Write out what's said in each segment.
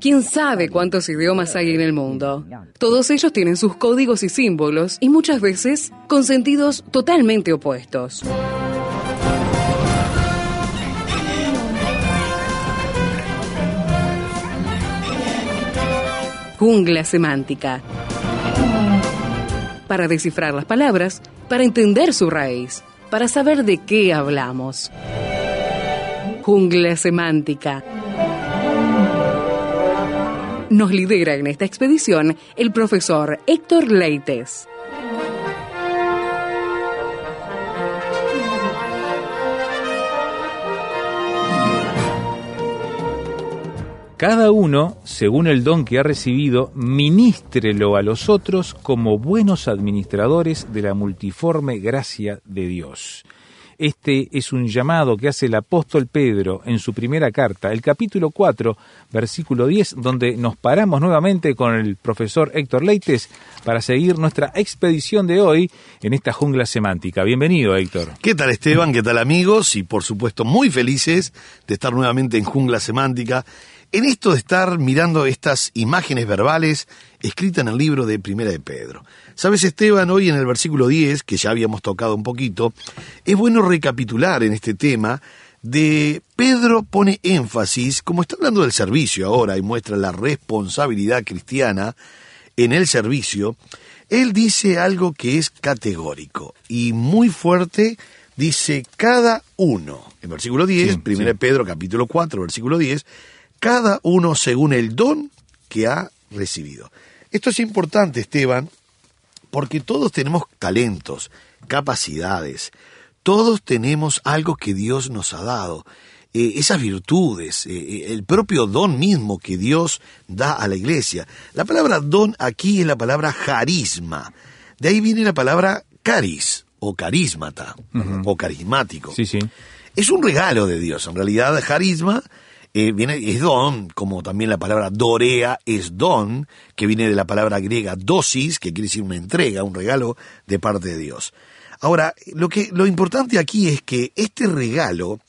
¿Quién sabe cuántos idiomas hay en el mundo? Todos ellos tienen sus códigos y símbolos y muchas veces con sentidos totalmente opuestos. Jungla semántica. Para descifrar las palabras, para entender su raíz, para saber de qué hablamos. Jungla semántica. Nos lidera en esta expedición el profesor Héctor Leites. Cada uno, según el don que ha recibido, ministrelo a los otros como buenos administradores de la multiforme gracia de Dios. Este es un llamado que hace el apóstol Pedro en su primera carta, el capítulo 4, versículo 10, donde nos paramos nuevamente con el profesor Héctor Leites para seguir nuestra expedición de hoy en esta jungla semántica. Bienvenido, Héctor. ¿Qué tal Esteban? ¿Qué tal amigos? Y por supuesto muy felices de estar nuevamente en Jungla Semántica. En esto de estar mirando estas imágenes verbales escritas en el libro de Primera de Pedro. Sabes Esteban, hoy en el versículo 10, que ya habíamos tocado un poquito, es bueno recapitular en este tema de Pedro pone énfasis, como está hablando del servicio ahora y muestra la responsabilidad cristiana en el servicio, él dice algo que es categórico y muy fuerte, dice cada uno. En versículo 10, Sí, primera sí. de Pedro capítulo 4, versículo 10, cada uno según el don que ha recibido. Esto es importante, Esteban, porque todos tenemos talentos, capacidades, todos tenemos algo que Dios nos ha dado, eh, esas virtudes, eh, eh, el propio don mismo que Dios da a la iglesia. La palabra don aquí es la palabra carisma, de ahí viene la palabra caris o carismata o carismático. Sí, sí. Es un regalo de Dios. En realidad, carisma eh, viene, es don, como también la palabra dorea es don, que viene de la palabra griega dosis, que quiere decir una entrega, un regalo de parte de Dios. Ahora, lo, que, lo importante aquí es que este regalo,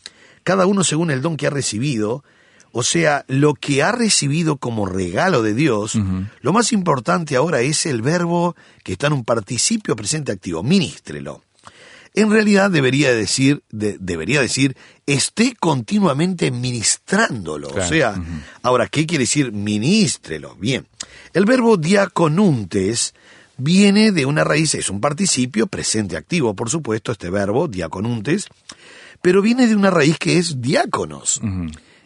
cada uno según el don que ha recibido, o sea, lo que ha recibido como regalo de Dios, lo más importante ahora es el verbo que está en un participio presente activo, ministrelo. En realidad debería decir, de- debería decir, esté continuamente ministrándolo. Claro, O sea, ahora, ¿qué quiere decir ministrelo? Bien, el verbo diaconuntes viene de una raíz, es un participio presente activo, por supuesto, este verbo, diaconuntes, pero viene de una raíz que es diáconos.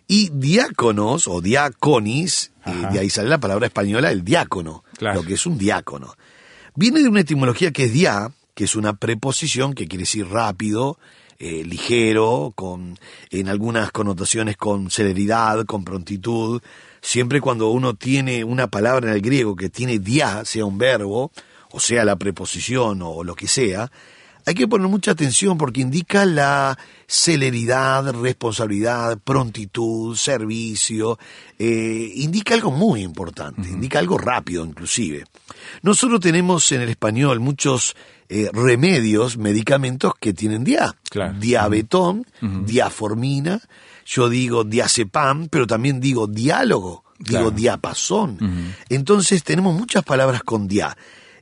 Y diáconos o diaconis, eh, de ahí sale la palabra española, el diácono, Claro. lo que es un diácono. Viene de una etimología que es dia, que es una preposición que quiere decir rápido, eh, ligero, con, en algunas connotaciones con celeridad, con prontitud. Siempre cuando uno tiene una palabra en el griego que tiene dia, sea un verbo, o sea la preposición o lo que sea, hay que poner mucha atención porque indica la celeridad, responsabilidad, prontitud, servicio, eh, indica algo muy importante, indica algo rápido inclusive. Nosotros tenemos en el español muchos eh, remedios, medicamentos que tienen dia. Claro. Diabetón, diaformina, yo digo diazepam, pero también digo diálogo, digo diapasón. Entonces tenemos muchas palabras con dia.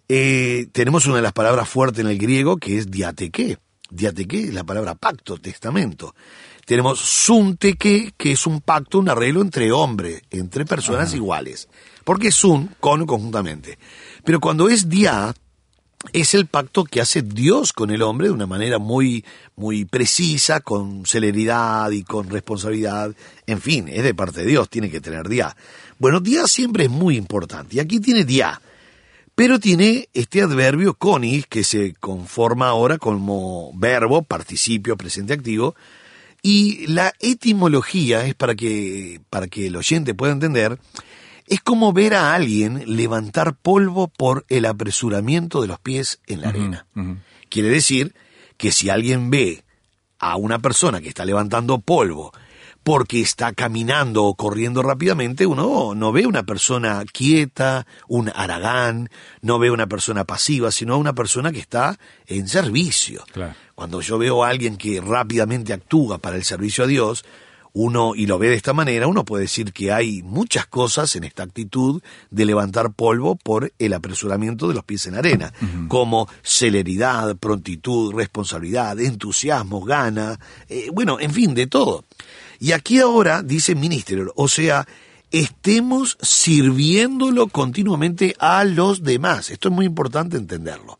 Eh, tenemos una de las palabras fuertes en el griego que es diateque. Diateque es la palabra pacto, testamento. Tenemos sunteque, que es un pacto, un arreglo entre hombres, entre personas iguales. Porque sun, con conjuntamente. Pero cuando es dia, es el pacto que hace Dios con el hombre de una manera muy, muy precisa, con celeridad y con responsabilidad. En fin, es de parte de Dios, tiene que tener dia. Bueno, dia siempre es muy importante. Y aquí tiene dia. Pero tiene este adverbio conis que se conforma ahora como verbo, participio, presente activo. Y la etimología es para que, para que el oyente pueda entender, es como ver a alguien levantar polvo por el apresuramiento de los pies en la arena. Quiere decir que si alguien ve a una persona que está levantando polvo porque está caminando o corriendo rápidamente, uno no ve una persona quieta, un aragán, no ve una persona pasiva, sino una persona que está en servicio. Claro. Cuando yo veo a alguien que rápidamente actúa para el servicio a Dios, uno y lo ve de esta manera, uno puede decir que hay muchas cosas en esta actitud de levantar polvo por el apresuramiento de los pies en arena, como celeridad, prontitud, responsabilidad, entusiasmo, gana, eh, bueno, en fin, de todo. Y aquí ahora dice ministerio, o sea, estemos sirviéndolo continuamente a los demás. Esto es muy importante entenderlo.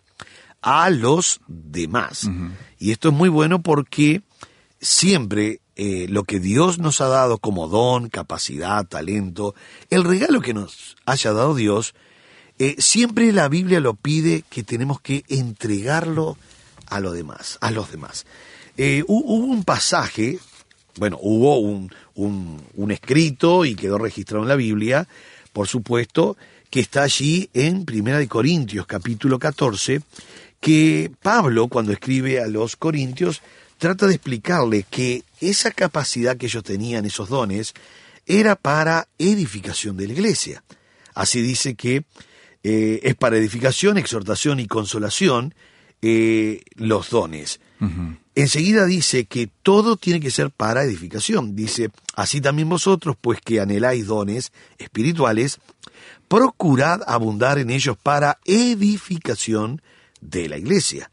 A los demás. Y esto es muy bueno porque siempre eh, lo que Dios nos ha dado como don, capacidad, talento, el regalo que nos haya dado Dios, eh, siempre la Biblia lo pide que tenemos que entregarlo a los demás, a los demás. Eh, hu- hubo un pasaje, bueno, hubo un, un, un escrito y quedó registrado en la Biblia, por supuesto, que está allí en Primera de Corintios, capítulo 14, que Pablo, cuando escribe a los Corintios, trata de explicarle que esa capacidad que ellos tenían, esos dones, era para edificación de la iglesia. Así dice que eh, es para edificación, exhortación y consolación eh, los dones. Enseguida dice que todo tiene que ser para edificación. Dice, así también vosotros, pues que anheláis dones espirituales, procurad abundar en ellos para edificación de la iglesia.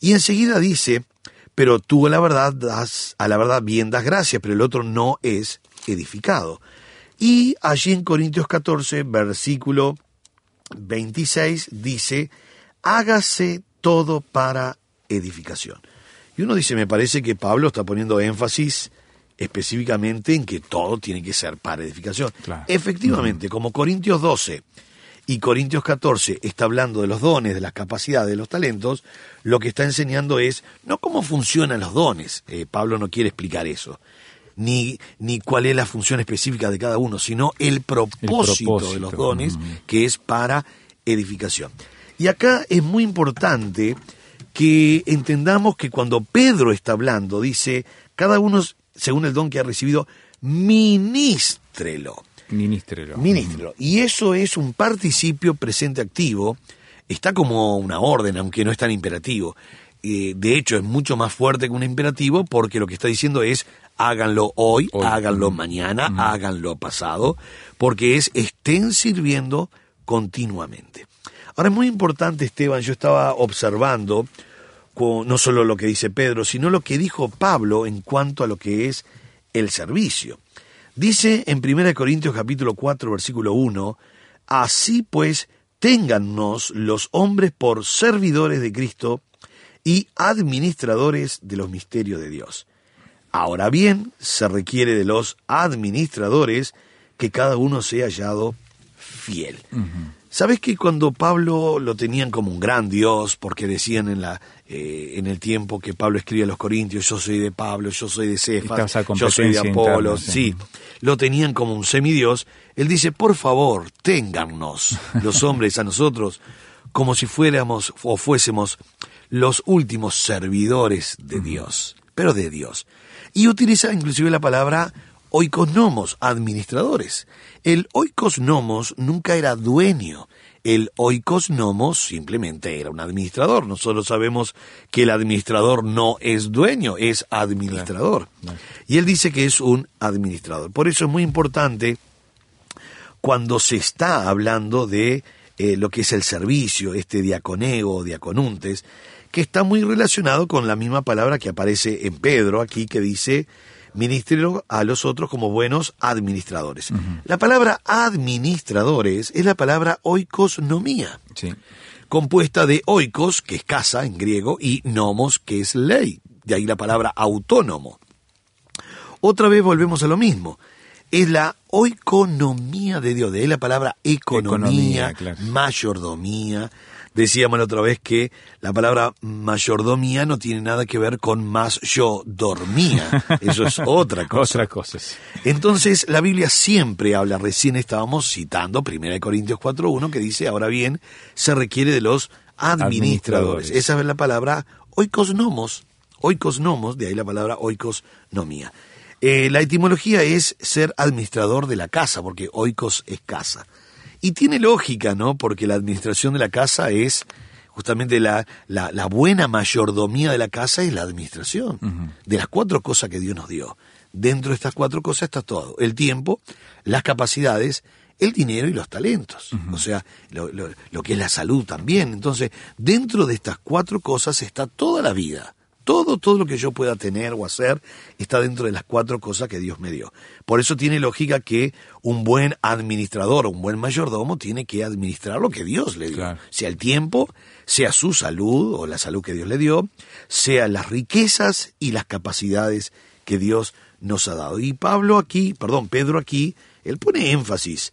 Y enseguida dice, pero tú a la verdad das, a la verdad bien das gracia, pero el otro no es edificado. Y allí en Corintios 14, versículo 26, dice, hágase todo para edificación. Y uno dice, me parece que Pablo está poniendo énfasis específicamente en que todo tiene que ser para edificación. Claro. Efectivamente, como Corintios 12 y Corintios 14 está hablando de los dones, de las capacidades, de los talentos, lo que está enseñando es no cómo funcionan los dones. Eh, Pablo no quiere explicar eso. Ni, ni cuál es la función específica de cada uno, sino el propósito, propósito, de los dones, ujú. que es para edificación. Y acá es muy importante que entendamos que cuando Pedro está hablando, dice, cada uno, según el don que ha recibido, ministrelo. Ministrelo. Ministrelo. Y eso es un participio presente activo, está como una orden, aunque no es tan imperativo. Eh, de hecho, es mucho más fuerte que un imperativo porque lo que está diciendo es háganlo hoy, Hoy. háganlo mañana, háganlo pasado, porque es estén sirviendo continuamente. Ahora es muy importante, Esteban, yo estaba observando no solo lo que dice Pedro, sino lo que dijo Pablo en cuanto a lo que es el servicio. Dice en 1 Corintios capítulo 4 versículo 1, así pues téngannos los hombres por servidores de Cristo y administradores de los misterios de Dios. Ahora bien, se requiere de los administradores que cada uno sea hallado fiel. ¿Sabes que cuando Pablo lo tenían como un gran Dios, porque decían en la eh, en el tiempo que Pablo escribía a los Corintios, yo soy de Pablo, yo soy de Cefas, yo soy de Apolo, interna, sí, sí. lo tenían como un semidios, él dice, por favor, téngannos, los hombres, a nosotros, como si fuéramos o fuésemos los últimos servidores de Dios, pero de Dios. Y utiliza inclusive la palabra oikosnomos, administradores. El oikosnomos nunca era dueño. El oikosnomos simplemente era un administrador. Nosotros sabemos que el administrador no es dueño, es administrador. Y él dice que es un administrador. Por eso es muy importante cuando se está hablando de eh, lo que es el servicio, este diaconeo o diaconuntes, que está muy relacionado con la misma palabra que aparece en Pedro aquí, que dice, ministrelo a los otros como buenos administradores. La palabra administradores es la palabra oikosnomía, Sí. compuesta de oikos, que es casa en griego, y nomos, que es ley. De ahí la palabra autónomo. Otra vez volvemos a lo mismo. Es la oikonomía de Dios, de ahí la palabra economía, Economía, claro. mayordomía. Decíamos la otra vez que la palabra mayordomía no tiene nada que ver con más yo dormía. Eso es otra cosa. Otra cosa. sí. Entonces, la Biblia siempre habla, recién estábamos citando 1 Corintios 4.1, que dice, ahora bien, se requiere de los administradores. Administradores. Esa es la palabra oikosnomos, oikosnomos, de ahí la palabra oikosnomía. Eh, la etimología es ser administrador de la casa, porque oikos es casa. Y tiene lógica, ¿no? Porque la administración de la casa es justamente la, la, la buena mayordomía de la casa es la administración de las cuatro cosas que Dios nos dio. Dentro de estas cuatro cosas está todo. El tiempo, las capacidades, el dinero y los talentos. O sea, lo, lo- lo que es la salud también. Entonces, dentro de estas cuatro cosas está toda la vida. Todo, todo lo que yo pueda tener o hacer está dentro de las cuatro cosas que Dios me dio. Por eso tiene lógica que un buen administrador o un buen mayordomo tiene que administrar lo que Dios le dio. Claro. Sea el tiempo, sea su salud o la salud que Dios le dio, sea las riquezas y las capacidades que Dios nos ha dado. Y Pablo aquí, perdón, Pedro aquí, él pone énfasis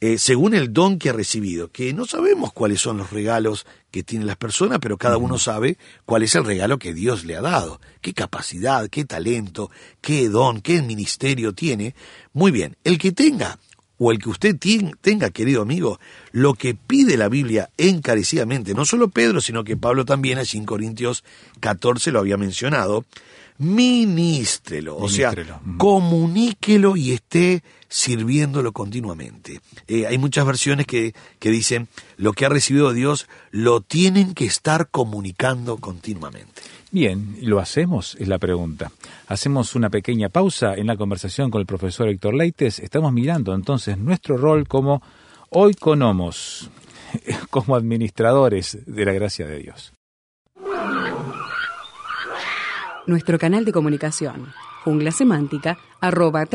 eh, según el don que ha recibido, que no sabemos cuáles son los regalos que tienen las personas, pero cada uno sabe cuál es el regalo que Dios le ha dado, qué capacidad, qué talento, qué don, qué ministerio tiene. Muy bien, el que tenga, o el que usted tenga, querido amigo, lo que pide la Biblia encarecidamente, no solo Pedro, sino que Pablo también, allí en Corintios 14 lo había mencionado, ministrelo, o sea, comuníquelo y esté sirviéndolo continuamente. Eh, hay muchas versiones que, que dicen, lo que ha recibido Dios lo tienen que estar comunicando continuamente. Bien, ¿y ¿lo hacemos? Es la pregunta. Hacemos una pequeña pausa en la conversación con el profesor Héctor Leites. Estamos mirando entonces nuestro rol como oikonomos, como administradores de la gracia de Dios. Nuestro canal de comunicación, jungla semántica, arroba.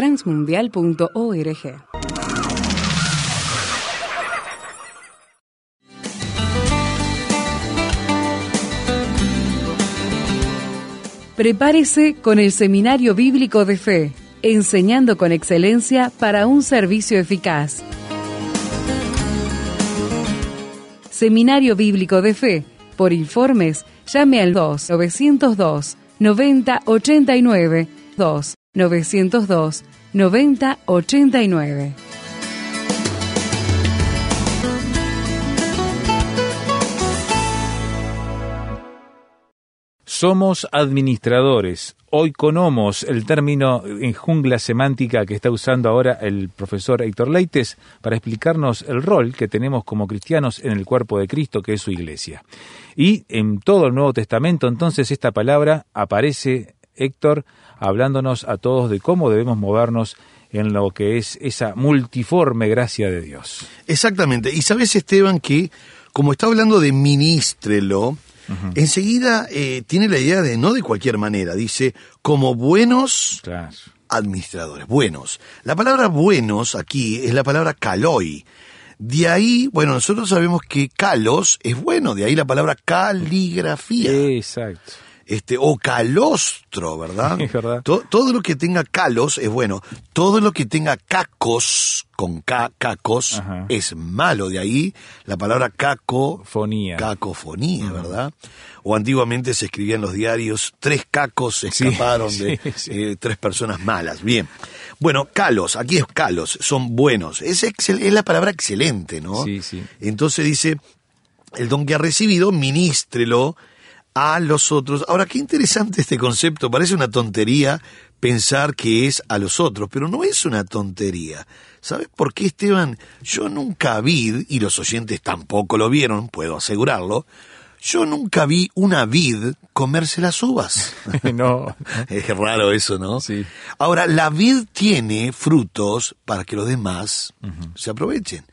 Prepárese con el Seminario Bíblico de Fe, enseñando con excelencia para un servicio eficaz. Seminario Bíblico de Fe. Por informes, llame al 2 902 90 89 2 902 90 89. Somos administradores, oikonomos, el término en jungla semántica que está usando ahora el profesor Héctor Leites para explicarnos el rol que tenemos como cristianos en el cuerpo de Cristo, que es su iglesia. Y en todo el Nuevo Testamento, entonces, esta palabra aparece, Héctor, hablándonos a todos de cómo debemos movernos en lo que es esa multiforme gracia de Dios. Exactamente. Y sabes, Esteban, que como está hablando de ministrelo, enseguida eh, tiene la idea de no de cualquier manera, dice, como buenos Claro. administradores, buenos. La palabra buenos aquí es la palabra kaloi. De ahí, bueno, nosotros sabemos que kalos es bueno, de ahí la palabra caligrafía. Exacto. Este, o calostro, ¿verdad? Es verdad. To- todo lo que tenga calos es bueno. Todo lo que tenga cacos, con K, cacos, Ajá. es malo. De ahí la palabra caco, Fonía. cacofonía, ¿verdad? O antiguamente se escribía en los diarios, tres cacos se escaparon sí, de sí. eh, tres personas malas. Bien. Bueno, calos, aquí es calos, son buenos. Es, excel- es la palabra excelente, ¿no? Sí, sí. Entonces dice, el don que ha recibido, ministrelo a los otros. Ahora, qué interesante este concepto. Parece una tontería pensar que es a los otros, pero no es una tontería. ¿Sabes por qué, Esteban? Yo nunca vi, y los oyentes tampoco lo vieron, puedo asegurarlo, yo nunca vi una vid comerse las uvas. no, Es raro eso, ¿no? Sí. Ahora, la vid tiene frutos para que los demás se aprovechen.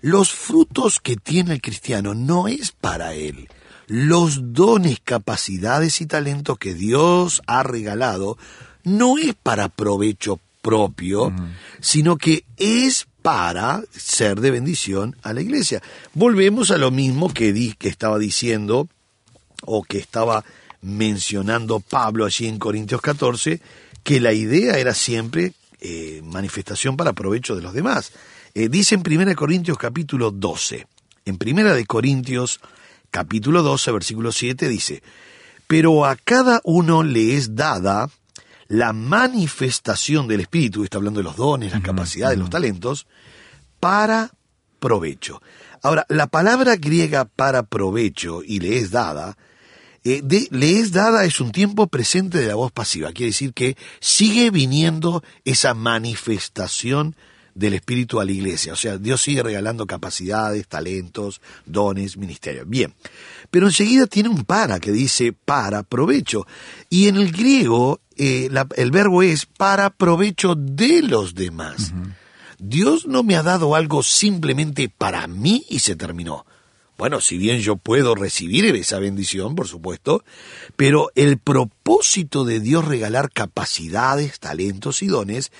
Los frutos que tiene el cristiano no es para él. Los dones, capacidades y talentos que Dios ha regalado no es para provecho propio, sino que es para ser de bendición a la iglesia. Volvemos a lo mismo que, di, que estaba diciendo o que estaba mencionando Pablo allí en Corintios 14, que la idea era siempre eh, manifestación para provecho de los demás. Eh, dice en 1 Corintios capítulo 12, en 1 de Corintios capítulo 12, versículo 7 dice, pero a cada uno le es dada la manifestación del Espíritu, está hablando de los dones, las capacidades, los talentos, para provecho. Ahora, la palabra griega para provecho y le es dada, eh, de- le es dada, es un tiempo presente de la voz pasiva. Quiere decir que sigue viniendo esa manifestación del Espíritu a la iglesia. O sea, Dios sigue regalando capacidades, talentos, dones, ministerios. Bien. Pero enseguida tiene un para que dice para provecho. Y en el griego eh, la- el verbo es para provecho de los demás. Dios no me ha dado algo simplemente para mí y se terminó. Bueno, si bien yo puedo recibir esa bendición, por supuesto, pero el propósito de Dios regalar capacidades, talentos y dones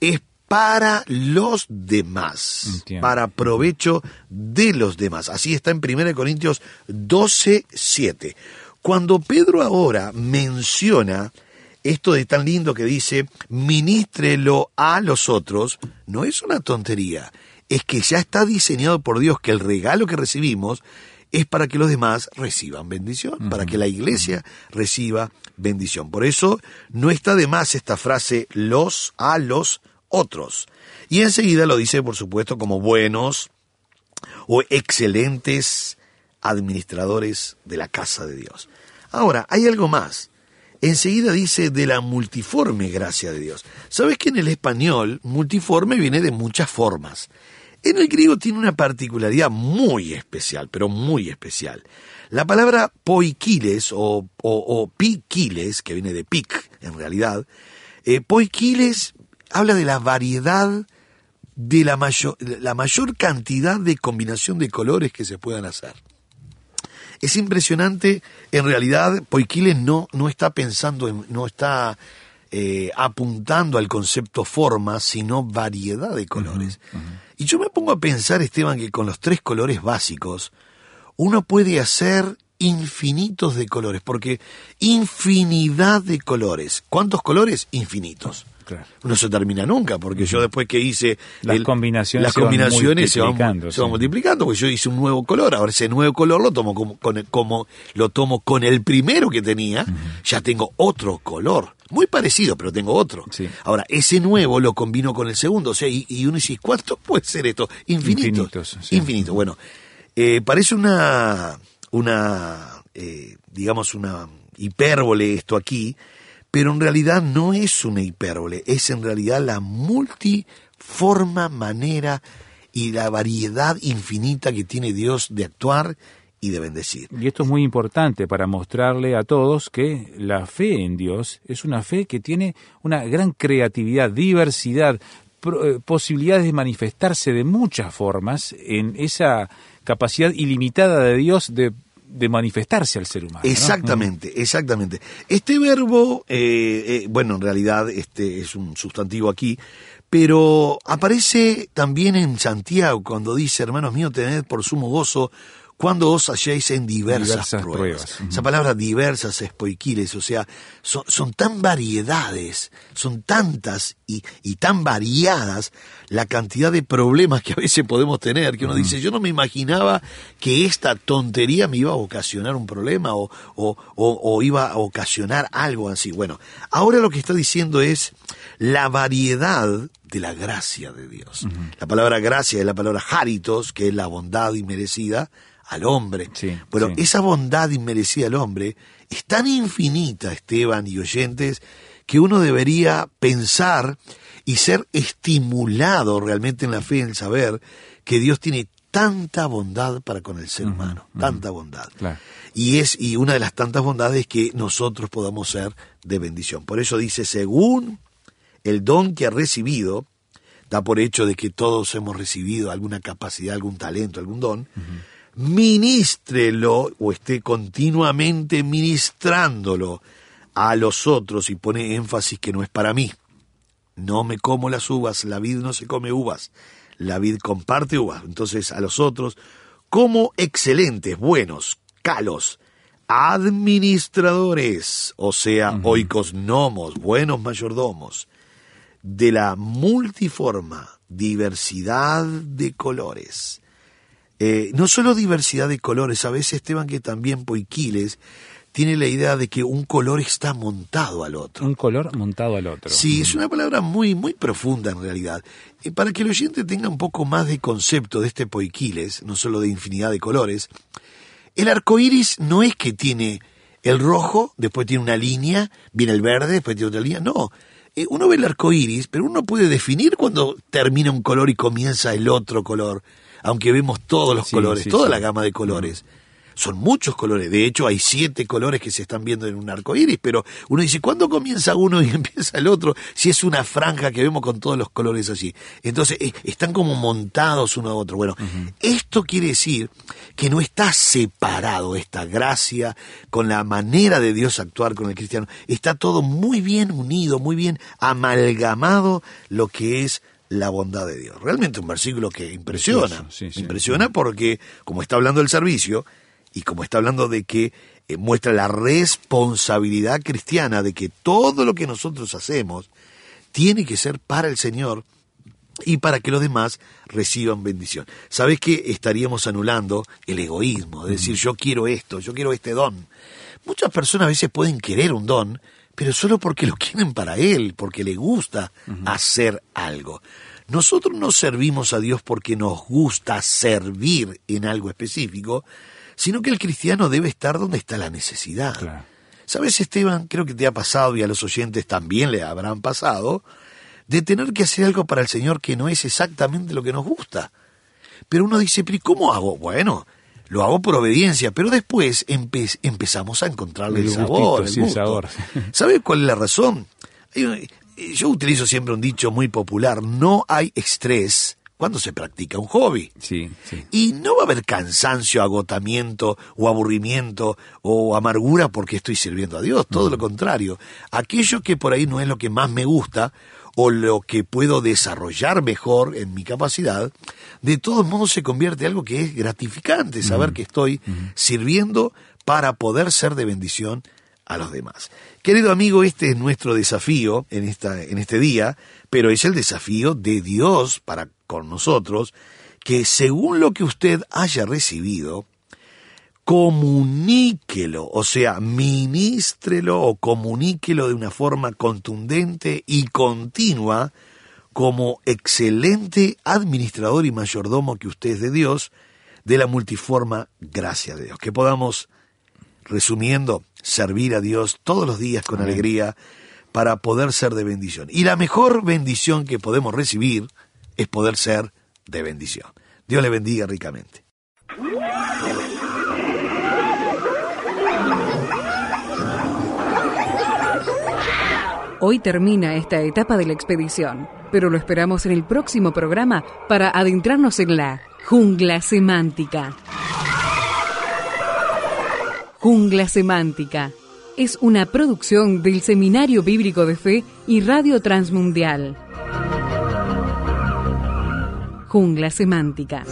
es para los demás, Entiendo. para provecho de los demás. Así está en 1 Corintios 12, 7. Cuando Pedro ahora menciona esto de tan lindo que dice, ministrelo a los otros, no es una tontería, es que ya está diseñado por Dios que el regalo que recibimos es para que los demás reciban bendición, para que la iglesia reciba bendición. Por eso no está de más esta frase los a los otros. Y enseguida lo dice, por supuesto, como buenos o excelentes administradores de la casa de Dios. Ahora, hay algo más. Enseguida dice de la multiforme gracia de Dios. ¿Sabes que en el español multiforme viene de muchas formas? En el griego tiene una particularidad muy especial, pero muy especial. La palabra poikiles o, o, piquiles, que viene de pic en realidad, eh, poikiles habla de la variedad de la mayor, la mayor cantidad de combinación de colores que se puedan hacer. Es impresionante, en realidad, Poiquiles no, no está pensando, en, no está eh, apuntando al concepto forma, sino variedad de colores. Y yo me pongo a pensar, Esteban, que con los tres colores básicos, uno puede hacer infinitos de colores, porque infinidad de colores. ¿Cuántos colores? Infinitos. Claro. No se termina nunca, porque yo después que hice... Las combinaciones las se van combinaciones se van, multiplicando, se van multiplicando, porque yo hice un nuevo color, ahora ese nuevo color lo tomo como, con el- como lo tomo con el primero que tenía, ya tengo otro color, muy parecido, pero tengo otro. Sí. Ahora, ese nuevo lo combino con el segundo, o sea, y, y uno dice, ¿cuánto puede ser esto? Infinitos. Infinitos, sí. Bueno, eh, parece una, una eh, digamos, una hipérbole esto aquí, pero en realidad no es una hipérbole, es en realidad la multiforma manera y la variedad infinita que tiene Dios de actuar y de bendecir. Y esto es muy importante para mostrarle a todos que la fe en Dios es una fe que tiene una gran creatividad, diversidad, eh, posibilidades de manifestarse de muchas formas en esa capacidad ilimitada de Dios de, de manifestarse al ser humano. ¿no? Exactamente, exactamente. Este verbo, eh, eh, bueno, en realidad este es un sustantivo aquí, pero aparece también en Santiago cuando dice, hermanos míos, tened por sumo gozo cuando os halléis en diversas, Diversas pruebas. Esa palabra diversas es poiquiles, o sea, son, son tan variedades, son tantas y, y tan variadas la cantidad de problemas que a veces podemos tener, que uno dice, yo no me imaginaba que esta tontería me iba a ocasionar un problema o, o, o- o iba a ocasionar algo así. Bueno, ahora lo que está diciendo es la variedad de la gracia de Dios. La palabra gracia es la palabra haritos, que es la bondad inmerecida al hombre. Sí, bueno, sí. esa bondad inmerecida al hombre es tan infinita, Esteban y oyentes, que uno debería pensar y ser estimulado realmente en la fe, en saber que Dios tiene tanta bondad para con el ser humano, tanta bondad. Claro. Y es y una de las tantas bondades que nosotros podamos ser de bendición. Por eso dice, según el don que ha recibido, da por hecho de que todos hemos recibido alguna capacidad, algún talento, algún don, ministrelo o esté continuamente ministrándolo a los otros y pone énfasis que no es para mí. No me como las uvas, la vid no se come uvas, la vid comparte uvas. Entonces a los otros, como excelentes, buenos, calos, administradores, o sea, oikos nomos, buenos mayordomos, de la multiforma diversidad de colores. Eh, no solo diversidad de colores, a veces Esteban que también Poiquiles tiene la idea de que un color está montado al otro. Un color montado al otro. Sí, es una palabra muy, muy profunda en realidad. Eh, para que el oyente tenga un poco más de concepto de este poiquiles, no solo de infinidad de colores, el arco iris no es que tiene el rojo, después tiene una línea, viene el verde, después tiene otra línea. No, eh, uno ve el arco iris, pero uno puede definir cuando termina un color y comienza el otro color, aunque vemos todos los Sí, colores, sí, toda sí. la gama de colores. Son muchos colores, de hecho hay siete colores que se están viendo en un arco iris, pero uno dice, ¿cuándo comienza uno y empieza el otro? Si es una franja que vemos con todos los colores así. Entonces, eh, están como montados uno a otro. Bueno, esto quiere decir que no está separado esta gracia con la manera de Dios actuar con el cristiano. Está todo muy bien unido, muy bien amalgamado lo que es la bondad de Dios. Realmente un versículo que impresiona. Precioso, sí, sí. Impresiona porque, como está hablando del servicio, y como está hablando de que eh, muestra la responsabilidad cristiana de que todo lo que nosotros hacemos tiene que ser para el Señor y para que los demás reciban bendición. ¿Sabes que estaríamos anulando el egoísmo? De decir, yo quiero esto, yo quiero este don. Muchas personas a veces pueden querer un don, pero solo porque lo quieren para él, porque le gusta hacer algo. Nosotros no servimos a Dios porque nos gusta servir en algo específico, sino que el cristiano debe estar donde está la necesidad. Claro. ¿Sabes, Esteban? Creo que te ha pasado y a los oyentes también le habrán pasado, de tener que hacer algo para el Señor que no es exactamente lo que nos gusta. Pero uno dice, ¿pero y cómo hago? Bueno, lo hago por obediencia, pero después empe- empezamos a encontrarle el, El sabor. gustito, sí, el gusto. sabor. ¿Sabes cuál es la razón? Un- Yo utilizo siempre un dicho muy popular, no hay estrés cuando se practica un hobby. Sí, sí. Y no va a haber cansancio, agotamiento o aburrimiento o amargura porque estoy sirviendo a Dios, todo lo contrario. Aquello que por ahí no es lo que más me gusta o lo que puedo desarrollar mejor en mi capacidad, de todos modos se convierte en algo que es gratificante, saber que estoy sirviendo para poder ser de bendición a los demás. Querido amigo, este es nuestro desafío en, esta, en este día, pero es el desafío de Dios para con nosotros, que según lo que usted haya recibido, comuníquelo, o sea, ministrelo o comuníquelo de una forma contundente y continua como excelente administrador y mayordomo que usted es de Dios, de la multiforma gracia de Dios. Que podamos, resumiendo, servir a Dios todos los días con alegría para poder ser de bendición. Y la mejor bendición que podemos recibir es poder ser de bendición. Dios le bendiga ricamente. Hoy termina esta etapa de la expedición, pero lo esperamos en el próximo programa para adentrarnos en la jungla semántica. Jungla semántica es una producción del Seminario Bíblico de Fe y Radio Transmundial. Jungla semántica.